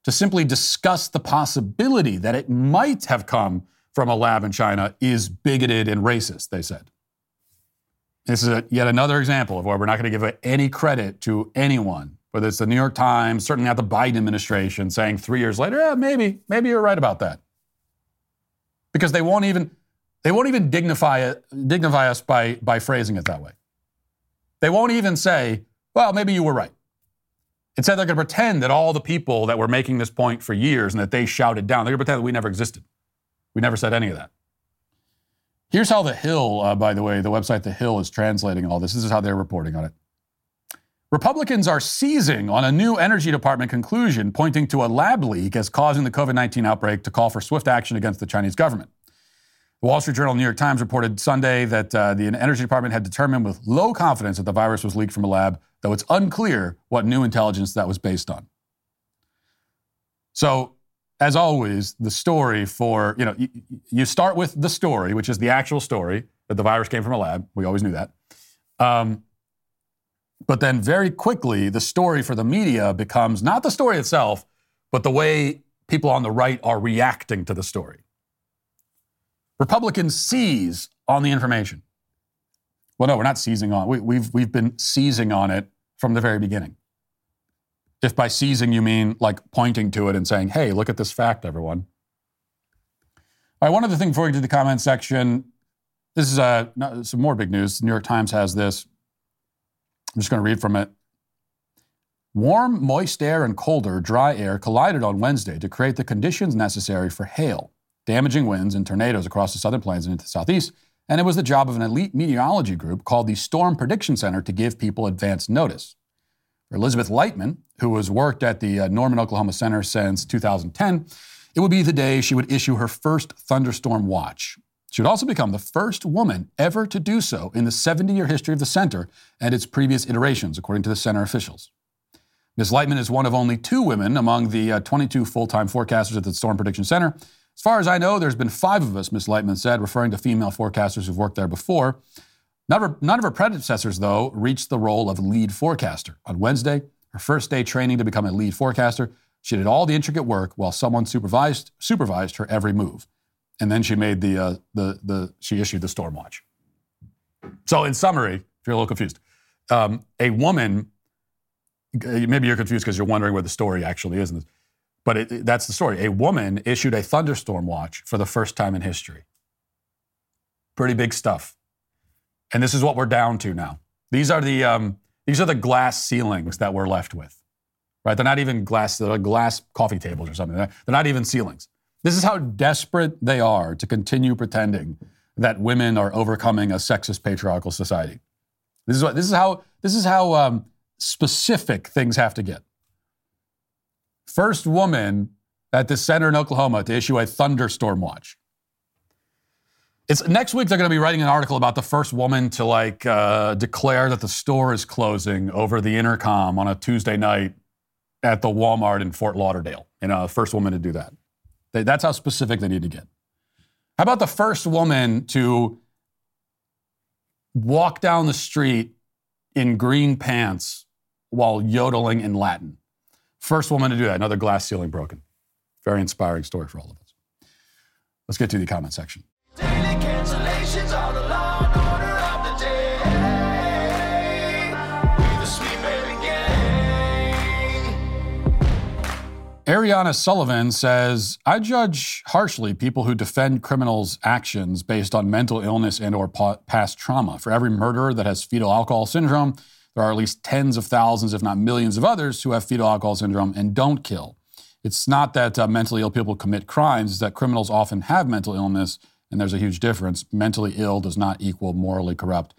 Speaker 1: to simply discuss the possibility that it might have come from a lab in China is bigoted and racist, they said. This is a, yet another example of why we're not going to give any credit to anyone, whether it's the New York Times, certainly not the Biden administration, saying three years later, yeah, maybe, maybe you're right about that. Because they won't even, they won't even dignify, it, dignify us by, by phrasing it that way. They won't even say, well, maybe you were right. Instead, they're going to pretend that all the people that were making this point for years and that they shouted down, they're going to pretend that we never existed. We never said any of that. Here's how The Hill, uh, by the way, the website The Hill is translating all this. This is how they're reporting on it. Republicans are seizing on a new Energy Department conclusion pointing to a lab leak as causing the COVID 19 outbreak to call for swift action against the Chinese government. The Wall Street Journal and New York Times reported Sunday that uh, the Energy Department had determined with low confidence that the virus was leaked from a lab though it's unclear what new intelligence that was based on. So, as always, the story for, you know, you, you start with the story, which is the actual story that the virus came from a lab. We always knew that. Um, But then very quickly, the story for the media becomes not the story itself, but the way people on the right are reacting to the story. Republicans seize on the information. Well, no, we're not seizing on. We, we've we've been seizing on it from the very beginning. If by seizing you mean like pointing to it and saying, "Hey, look at this fact, everyone." All right, one other thing before we get to the comment section. This is uh, some more big news. The New York Times has this. I'm just going to read from it. Warm, moist air and colder, dry air collided on Wednesday to create the conditions necessary for hail, damaging winds and tornadoes across the southern plains and into the southeast. And it was the job of an elite meteorology group called the Storm Prediction Center to give people advance notice. For Elizabeth Leitman, who has worked at the uh, Norman, Oklahoma Center since 2010, it would be the day she would issue her first thunderstorm watch. She would also become the first woman ever to do so in the 70 year history of the center and its previous iterations, according to the center officials. Ms. Leitman is one of only two women among the uh, 22 full time forecasters at the Storm Prediction Center. As far as I know, there's been five of us, Ms. Leitman said, referring to female forecasters who've worked there before. None of, her, none of her predecessors, though, reached the role of lead forecaster. On Wednesday, her first day training to become a lead forecaster, she did all the intricate work while someone supervised supervised her every move, and then she made the uh, the the she issued the storm watch. So, in summary, if you're a little confused, um, a woman. Maybe you're confused because you're wondering where the story actually is. But it, that's the story. A woman issued a thunderstorm watch for the first time in history. Pretty big stuff. And this is what we're down to now. These are the um, these are the glass ceilings that we're left with right? They're not even glass, they're like glass coffee tables or something. They're not even ceilings. This is how desperate they are to continue pretending that women are overcoming a sexist patriarchal society. This is what this is how this is how um, specific things have to get. First woman at the center in Oklahoma to issue a thunderstorm watch. It's next week. They're going to be writing an article about the first woman to like uh, declare that the store is closing over the intercom on a Tuesday night at the Walmart in Fort Lauderdale. You know, first woman to do that. That's how specific they need to get. How about the first woman to walk down the street in green pants while yodeling in Latin? First woman to do that. Another glass ceiling broken. Very inspiring story for all of us. Let's get to the comment section. Ariana Sullivan says, I judge harshly people who defend criminals' actions based on mental illness and or past trauma. For every murderer that has fetal alcohol syndrome, there are at least tens of thousands, if not millions of others who have fetal alcohol syndrome and don't kill. It's not that uh, mentally ill people commit crimes, it's that criminals often have mental illness, and there's a huge difference. Mentally ill does not equal morally corrupt.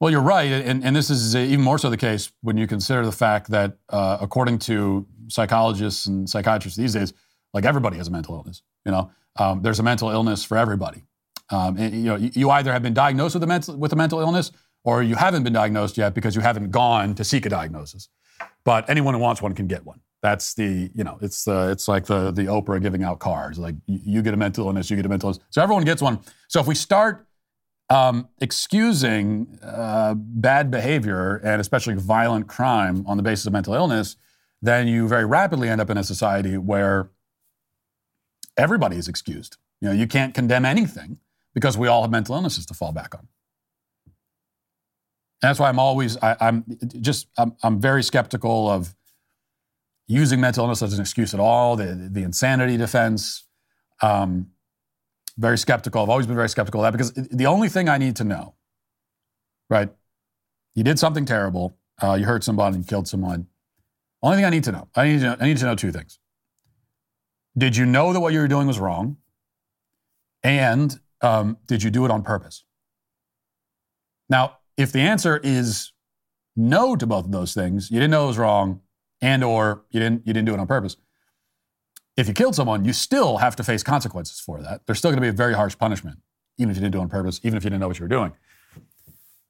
Speaker 1: Well, you're right, and, and this is even more so the case when you consider the fact that, uh, according to psychologists and psychiatrists these days, like everybody has a mental illness. You know, um, there's a mental illness for everybody. Um, and, you know, you either have been diagnosed with a mental with a mental illness, or you haven't been diagnosed yet because you haven't gone to seek a diagnosis. But anyone who wants one can get one. That's the you know, it's the it's like the the Oprah giving out cards. Like you get a mental illness, you get a mental illness. So everyone gets one. So if we start um, excusing uh, bad behavior and especially violent crime on the basis of mental illness, then you very rapidly end up in a society where everybody is excused. You know, you can't condemn anything because we all have mental illnesses to fall back on. And that's why I'm always, I, am just, I'm, I'm, very skeptical of using mental illness as an excuse at all, the, the insanity defense. Um, very skeptical. I've always been very skeptical of that because the only thing I need to know, right? You did something terrible, uh, you hurt somebody, and killed someone. Only thing I need to know, I need to know, I need to know two things. Did you know that what you were doing was wrong? And um, did you do it on purpose? Now, if the answer is no to both of those things, you didn't know it was wrong, and or you didn't you didn't do it on purpose. If you killed someone, you still have to face consequences for that. There's still going to be a very harsh punishment, even if you didn't do it on purpose, even if you didn't know what you were doing.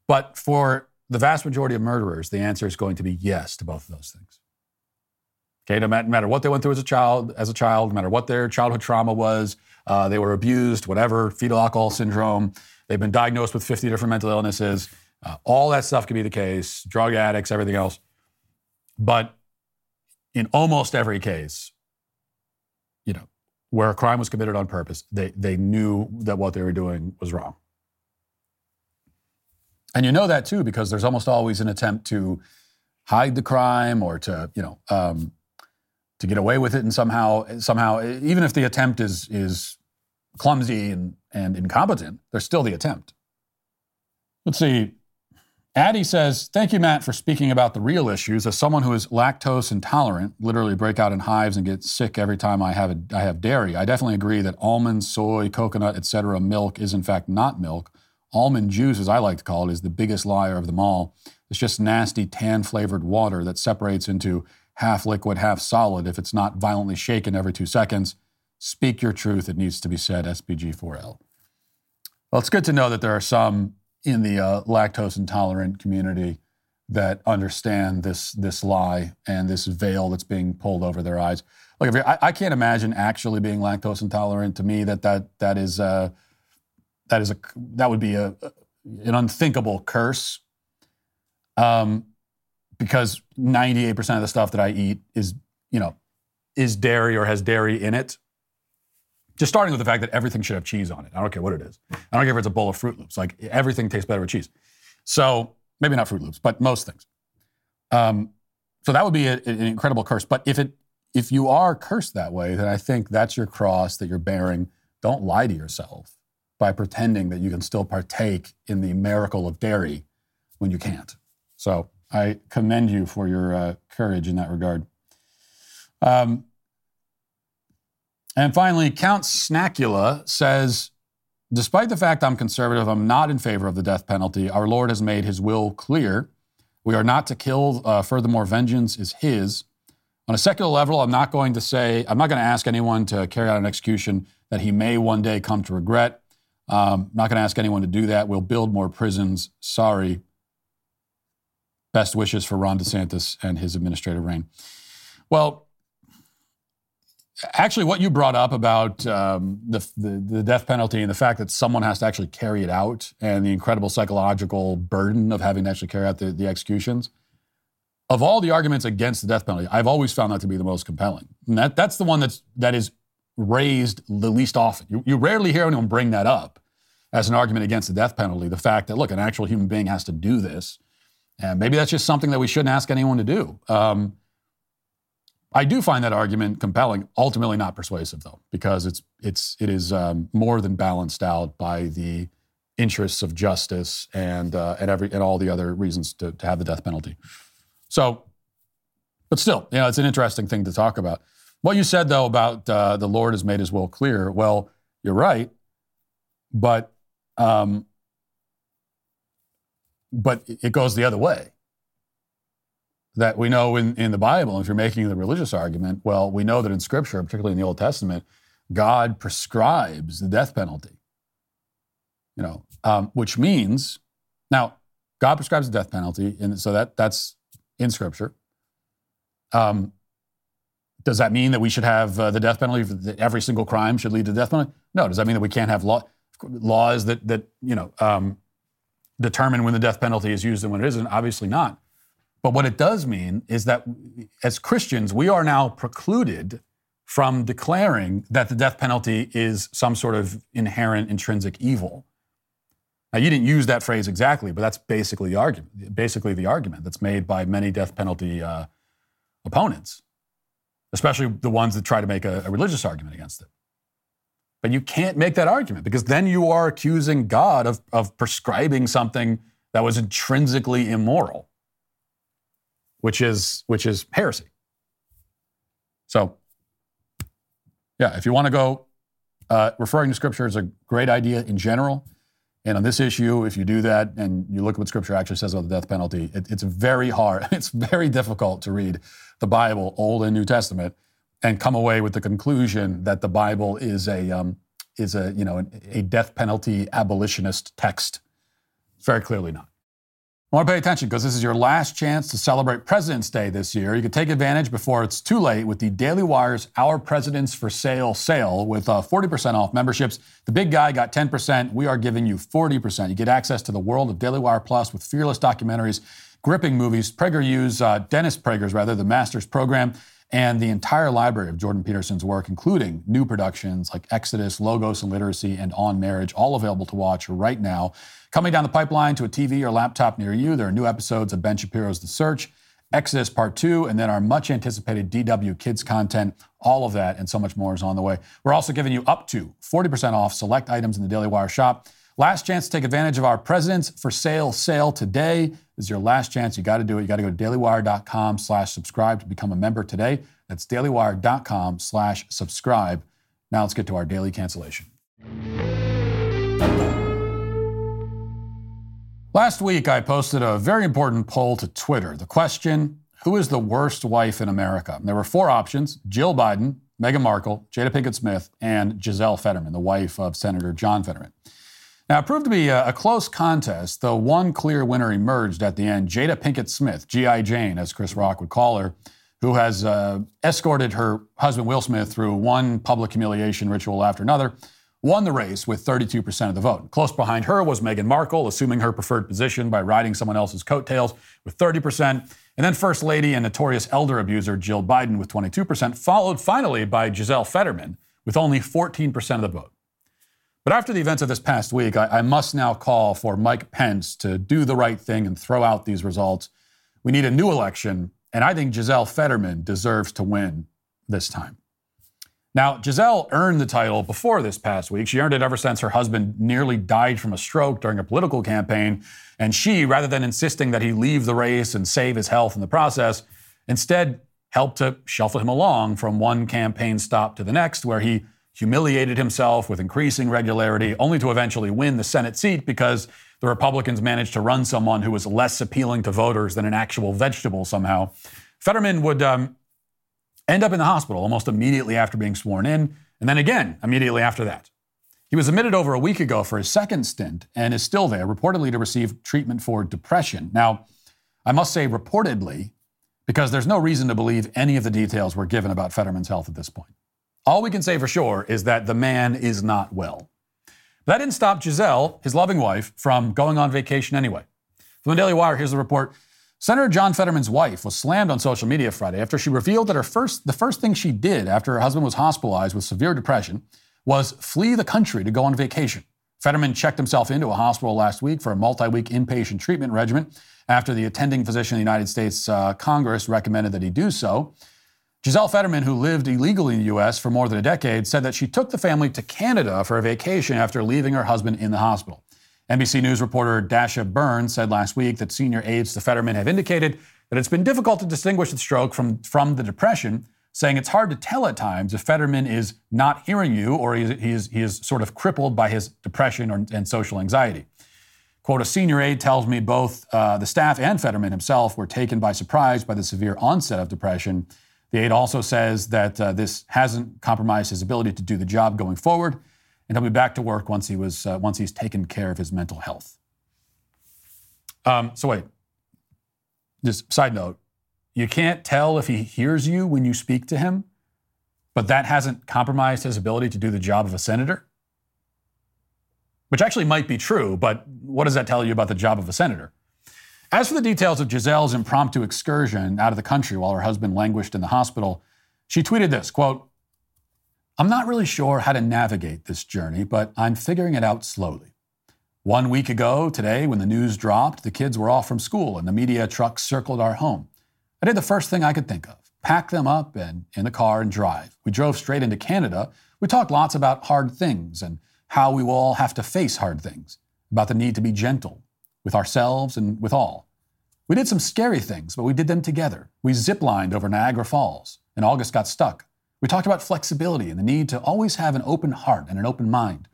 Speaker 1: But for the vast majority of murderers, the answer is going to be yes to both of those things. Okay, no matter what they went through as a child, as a child, no matter what their childhood trauma was, uh, they were abused, whatever, fetal alcohol syndrome. They've been diagnosed with 50 different mental illnesses. Uh, all that stuff could be the case, drug addicts, everything else. But in almost every case, where a crime was committed on purpose, they, they knew that what they were doing was wrong. And you know that too because there's almost always an attempt to hide the crime or to, you know, um, to get away with it and somehow, somehow, even if the attempt is is clumsy and, and incompetent, there's still the attempt. Let's see. Addie says, Thank you, Matt, for speaking about the real issues. As someone who is lactose intolerant, literally break out in hives and get sick every time I have, a, I have dairy, I definitely agree that almond, soy, coconut, etc. milk is in fact not milk. Almond juice, as I like to call it, is the biggest liar of them all. It's just nasty tan flavored water that separates into half liquid, half solid if it's not violently shaken every two seconds. Speak your truth, it needs to be said, SPG4L. Well, it's good to know that there are some in the uh, lactose intolerant community that understand this this lie and this veil that's being pulled over their eyes. Like, I, I, can't imagine actually being lactose intolerant. To me, that that that is uh, that is a that would be a an unthinkable curse. Um, because 98% of the stuff that I eat is you know is dairy or has dairy in it. Just starting with the fact that everything should have cheese on it. I don't care what it is. I don't care if it's a bowl of Fruit Loops. Like everything tastes better with cheese. So maybe not Fruit Loops, but most things. Um, so that would be a, an incredible curse. But if it if you are cursed that way, then I think that's your cross that you're bearing. Don't lie to yourself by pretending that you can still partake in the miracle of dairy when you can't. So I commend you for your uh, courage in that regard. Um, and finally, Count Snackula says, Despite the fact I'm conservative, I'm not in favor of the death penalty. Our Lord has made his will clear. We are not to kill. Uh, furthermore, vengeance is his. On a secular level, I'm not going to say, I'm not going to ask anyone to carry out an execution that he may one day come to regret. Um, not going to ask anyone to do that. We'll build more prisons. Sorry. Best wishes for Ron DeSantis and his administrative reign. Well, actually, what you brought up about um, the, the, the death penalty and the fact that someone has to actually carry it out and the incredible psychological burden of having to actually carry out the, the executions. Of all the arguments against the death penalty, I've always found that to be the most compelling. And that, that's the one that's, that is raised the least often. You, you rarely hear anyone bring that up as an argument against the death penalty. The fact that, look, an actual human being has to do this. And maybe that's just something that we shouldn't ask anyone to do. Um, I do find that argument compelling. Ultimately, not persuasive though, because it's it's it is um, more than balanced out by the interests of justice and uh, and every and all the other reasons to, to have the death penalty. So, but still, you know, it's an interesting thing to talk about. What you said though about uh, the Lord has made His will clear. Well, you're right, but um, but it goes the other way that we know in, in the Bible, if you're making the religious argument, well, we know that in Scripture, particularly in the Old Testament, God prescribes the death penalty. You know, um, which means now God prescribes the death penalty, and so that that's in Scripture. Um, does that mean that we should have uh, the death penalty? That every single crime should lead to death penalty? No. Does that mean that we can't have law, laws that that you know um, determine when the death penalty is used and when it isn't? Obviously not. But what it does mean is that as Christians, we are now precluded from declaring that the death penalty is some sort of inherent intrinsic evil. Now, you didn't use that phrase exactly, but that's basically the argument. Basically, the argument that's made by many death penalty uh, opponents, especially the ones that try to make a, a religious argument against it. But you can't make that argument because then you are accusing God of, of prescribing something that was intrinsically immoral which is which is heresy. So, yeah, if you want to go, uh, referring to Scripture is a great idea in general. And on this issue, if you do that and you look at what Scripture actually says about the death penalty, it, it's very hard. It's very difficult to read the Bible, Old and New Testament, and come away with the conclusion that the Bible is a um, is a you know a death penalty abolitionist text. Very clearly not. I want to pay attention because this is your last chance to celebrate President's Day this year. You can take advantage before it's too late with the Daily Wire's Our Presidents for Sale sale with uh, 40% off memberships. The big guy got 10%. We are giving you 40%. You get access to the world of Daily Wire Plus with fearless documentaries, gripping movies, PragerU's, uh, Dennis Prager's rather, the Master's Program, and the entire library of Jordan Peterson's work, including new productions like Exodus, Logos and Literacy, and On Marriage, all available to watch right now. Coming down the pipeline to a TV or laptop near you, there are new episodes of Ben Shapiro's The Search, Exodus Part 2, and then our much anticipated DW Kids content. All of that and so much more is on the way. We're also giving you up to 40% off select items in the Daily Wire shop. Last chance to take advantage of our Presidents for Sale sale today. This is your last chance. You got to do it. You got to go to dailywire.com slash subscribe to become a member today. That's dailywire.com slash subscribe. Now let's get to our daily cancellation. Last week, I posted a very important poll to Twitter. The question Who is the worst wife in America? And there were four options Jill Biden, Meghan Markle, Jada Pinkett Smith, and Gisele Fetterman, the wife of Senator John Fetterman. Now, it proved to be a, a close contest, though one clear winner emerged at the end Jada Pinkett Smith, G.I. Jane, as Chris Rock would call her, who has uh, escorted her husband Will Smith through one public humiliation ritual after another won the race with 32% of the vote. Close behind her was Meghan Markle, assuming her preferred position by riding someone else's coattails with 30%. And then First Lady and notorious elder abuser Jill Biden with 22%, followed finally by Gisele Fetterman with only 14% of the vote. But after the events of this past week, I, I must now call for Mike Pence to do the right thing and throw out these results. We need a new election, and I think Gisele Fetterman deserves to win this time. Now, Gisele earned the title before this past week. She earned it ever since her husband nearly died from a stroke during a political campaign. And she, rather than insisting that he leave the race and save his health in the process, instead helped to shuffle him along from one campaign stop to the next, where he humiliated himself with increasing regularity, only to eventually win the Senate seat because the Republicans managed to run someone who was less appealing to voters than an actual vegetable somehow. Fetterman would um, end up in the hospital almost immediately after being sworn in, and then again immediately after that. He was admitted over a week ago for his second stint and is still there, reportedly to receive treatment for depression. Now, I must say reportedly, because there's no reason to believe any of the details were given about Fetterman's health at this point. All we can say for sure is that the man is not well. But that didn't stop Gisele, his loving wife, from going on vacation anyway. From the Daily Wire, here's the report. Senator John Fetterman's wife was slammed on social media Friday after she revealed that her first, the first thing she did after her husband was hospitalized with severe depression was flee the country to go on vacation. Fetterman checked himself into a hospital last week for a multi week inpatient treatment regimen after the attending physician of the United States uh, Congress recommended that he do so. Gisele Fetterman, who lived illegally in the U.S. for more than a decade, said that she took the family to Canada for a vacation after leaving her husband in the hospital. NBC News reporter Dasha Burns said last week that senior aides to Fetterman have indicated that it's been difficult to distinguish the stroke from, from the depression, saying it's hard to tell at times if Fetterman is not hearing you or he is, he is, sort of crippled by his depression or, and social anxiety. Quote, a senior aide tells me both uh, the staff and Fetterman himself were taken by surprise by the severe onset of depression. The aide also says that uh, this hasn't compromised his ability to do the job going forward and he'll be back to work once he was uh, once he's taken care of his mental health. Um, so wait, just side note, you can't tell if he hears you when you speak to him, but that hasn't compromised his ability to do the job of a senator. Which actually might be true, but what does that tell you about the job of a senator? As for the details of Gisele's impromptu excursion out of the country while her husband languished in the hospital, she tweeted this quote, I'm not really sure how to navigate this journey, but I'm figuring it out slowly. One week ago, today, when the news dropped, the kids were off from school and the media trucks circled our home. I did the first thing I could think of pack them up and in the car and drive. We drove straight into Canada. We talked lots about hard things and how we will all have to face hard things, about the need to be gentle with ourselves and with all. We did some scary things, but we did them together. We ziplined over Niagara Falls, and August got stuck. We talked about flexibility and the need to always have an open heart and an open mind.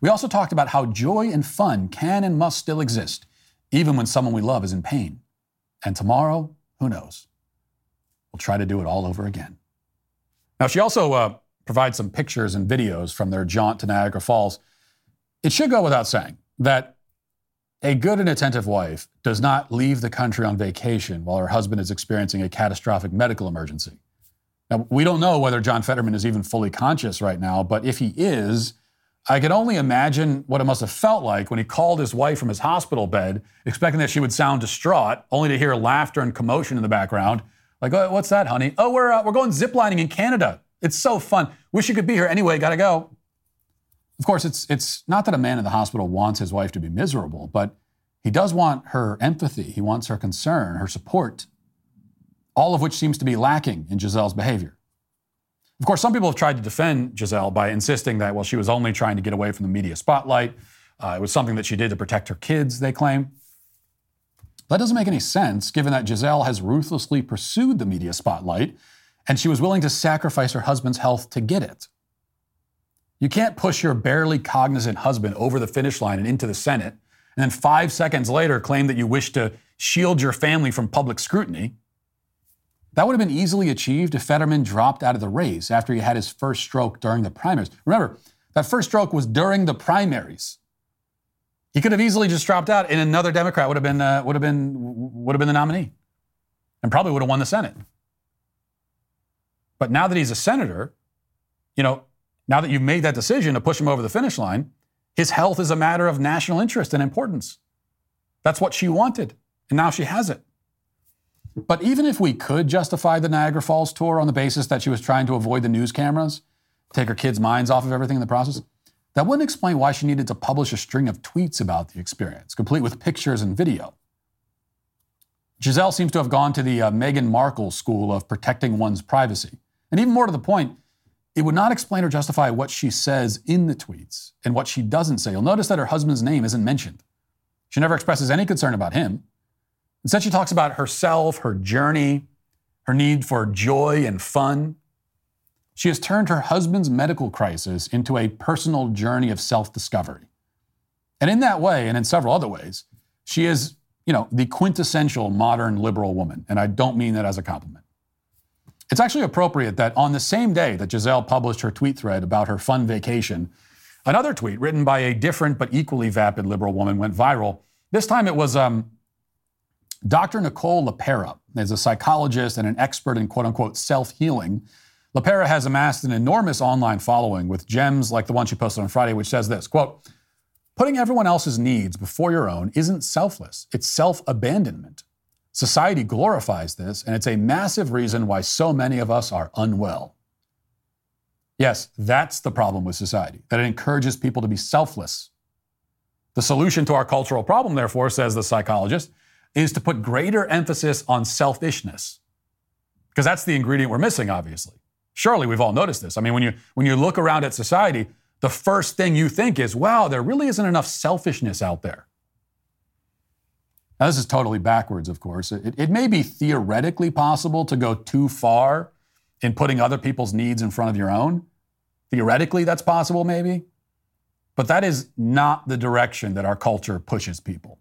Speaker 1: We also talked about how joy and fun can and must still exist, even when someone we love is in pain. And tomorrow, who knows? We'll try to do it all over again. Now, she also uh, provides some pictures and videos from their jaunt to Niagara Falls. It should go without saying that A good and attentive wife does not leave the country on vacation while her husband is experiencing a catastrophic medical emergency. Now, we don't know whether John Fetterman is even fully conscious right now, but if he is, I can only imagine what it must have felt like when he called his wife from his hospital bed, expecting that she would sound distraught, only to hear laughter and commotion in the background. Like, oh, what's that, honey? Oh, we're, uh, we're going ziplining in Canada. It's so fun. Wish you could be here anyway. Gotta go. Of course, it's, it's not that a man in the hospital wants his wife to be miserable, but he does want her empathy. He wants her concern, her support, all of which seems to be lacking in Gisele's behavior. Of course, some people have tried to defend Gisele by insisting that, well, she was only trying to get away from the media spotlight. Uh, it was something that she did to protect her kids, they claim. That doesn't make any sense, given that Gisele has ruthlessly pursued the media spotlight and she was willing to sacrifice her husband's health to get it. You can't push your barely cognizant husband over the finish line and into the Senate, and then five seconds later claim that you wish to shield your family from public scrutiny. That would have been easily achieved if Fetterman dropped out of the race after he had his first stroke during the primaries. Remember, that first stroke was during the primaries. He could have easily just dropped out, and another Democrat would have been uh, would have been would have been the nominee, and probably would have won the Senate. But now that he's a senator, you know, now that you've made that decision to push him over the finish line, his health is a matter of national interest and importance. That's what she wanted, and now she has it. But even if we could justify the Niagara Falls tour on the basis that she was trying to avoid the news cameras, take her kids' minds off of everything in the process, that wouldn't explain why she needed to publish a string of tweets about the experience, complete with pictures and video. Gisele seems to have gone to the uh, Meghan Markle school of protecting one's privacy. And even more to the point, it would not explain or justify what she says in the tweets and what she doesn't say. You'll notice that her husband's name isn't mentioned. She never expresses any concern about him. Instead, she talks about herself, her journey, her need for joy and fun. She has turned her husband's medical crisis into a personal journey of self discovery. And in that way, and in several other ways, she is, you know, the quintessential modern liberal woman. And I don't mean that as a compliment. It's actually appropriate that on the same day that Gisele published her tweet thread about her fun vacation, another tweet written by a different but equally vapid liberal woman went viral. This time it was um, Dr. Nicole LePera is a psychologist and an expert in quote unquote self healing. LePera has amassed an enormous online following with gems like the one she posted on Friday, which says this quote, Putting everyone else's needs before your own isn't selfless, it's self abandonment. Society glorifies this, and it's a massive reason why so many of us are unwell. Yes, that's the problem with society, that it encourages people to be selfless. The solution to our cultural problem, therefore, says the psychologist, is to put greater emphasis on selfishness. Because that's the ingredient we're missing, obviously. Surely we've all noticed this. I mean, when you, when you look around at society, the first thing you think is, wow, there really isn't enough selfishness out there. Now, this is totally backwards, of course. It, it, may be theoretically possible to go too far in putting other people's needs in front of your own. Theoretically, that's possible, maybe. But that is not the direction that our culture pushes people.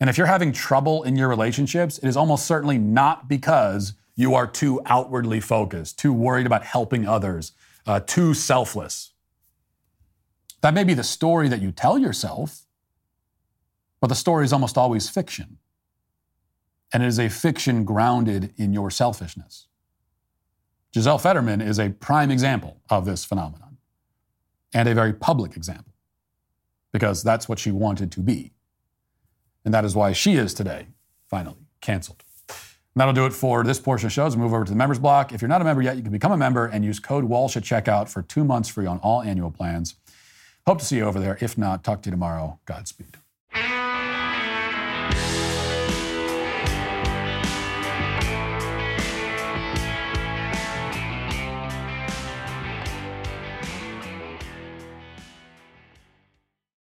Speaker 1: And if you're having trouble in your relationships, it is almost certainly not because you are too outwardly focused, too worried about helping others, uh, too selfless. That may be the story that you tell yourself, but the story is almost always fiction. And it is a fiction grounded in your selfishness. Gisele Fetterman is a prime example of this phenomenon, and a very public example, because that's what she wanted to be. And that is why she is today, finally, canceled. And that'll do it for this portion of the show. Let's move over to the members block. If you're not a member yet, you can become a member and use code Walsh at checkout for two months free on all annual plans. Hope to see you over there. If not, talk to you tomorrow. Godspeed.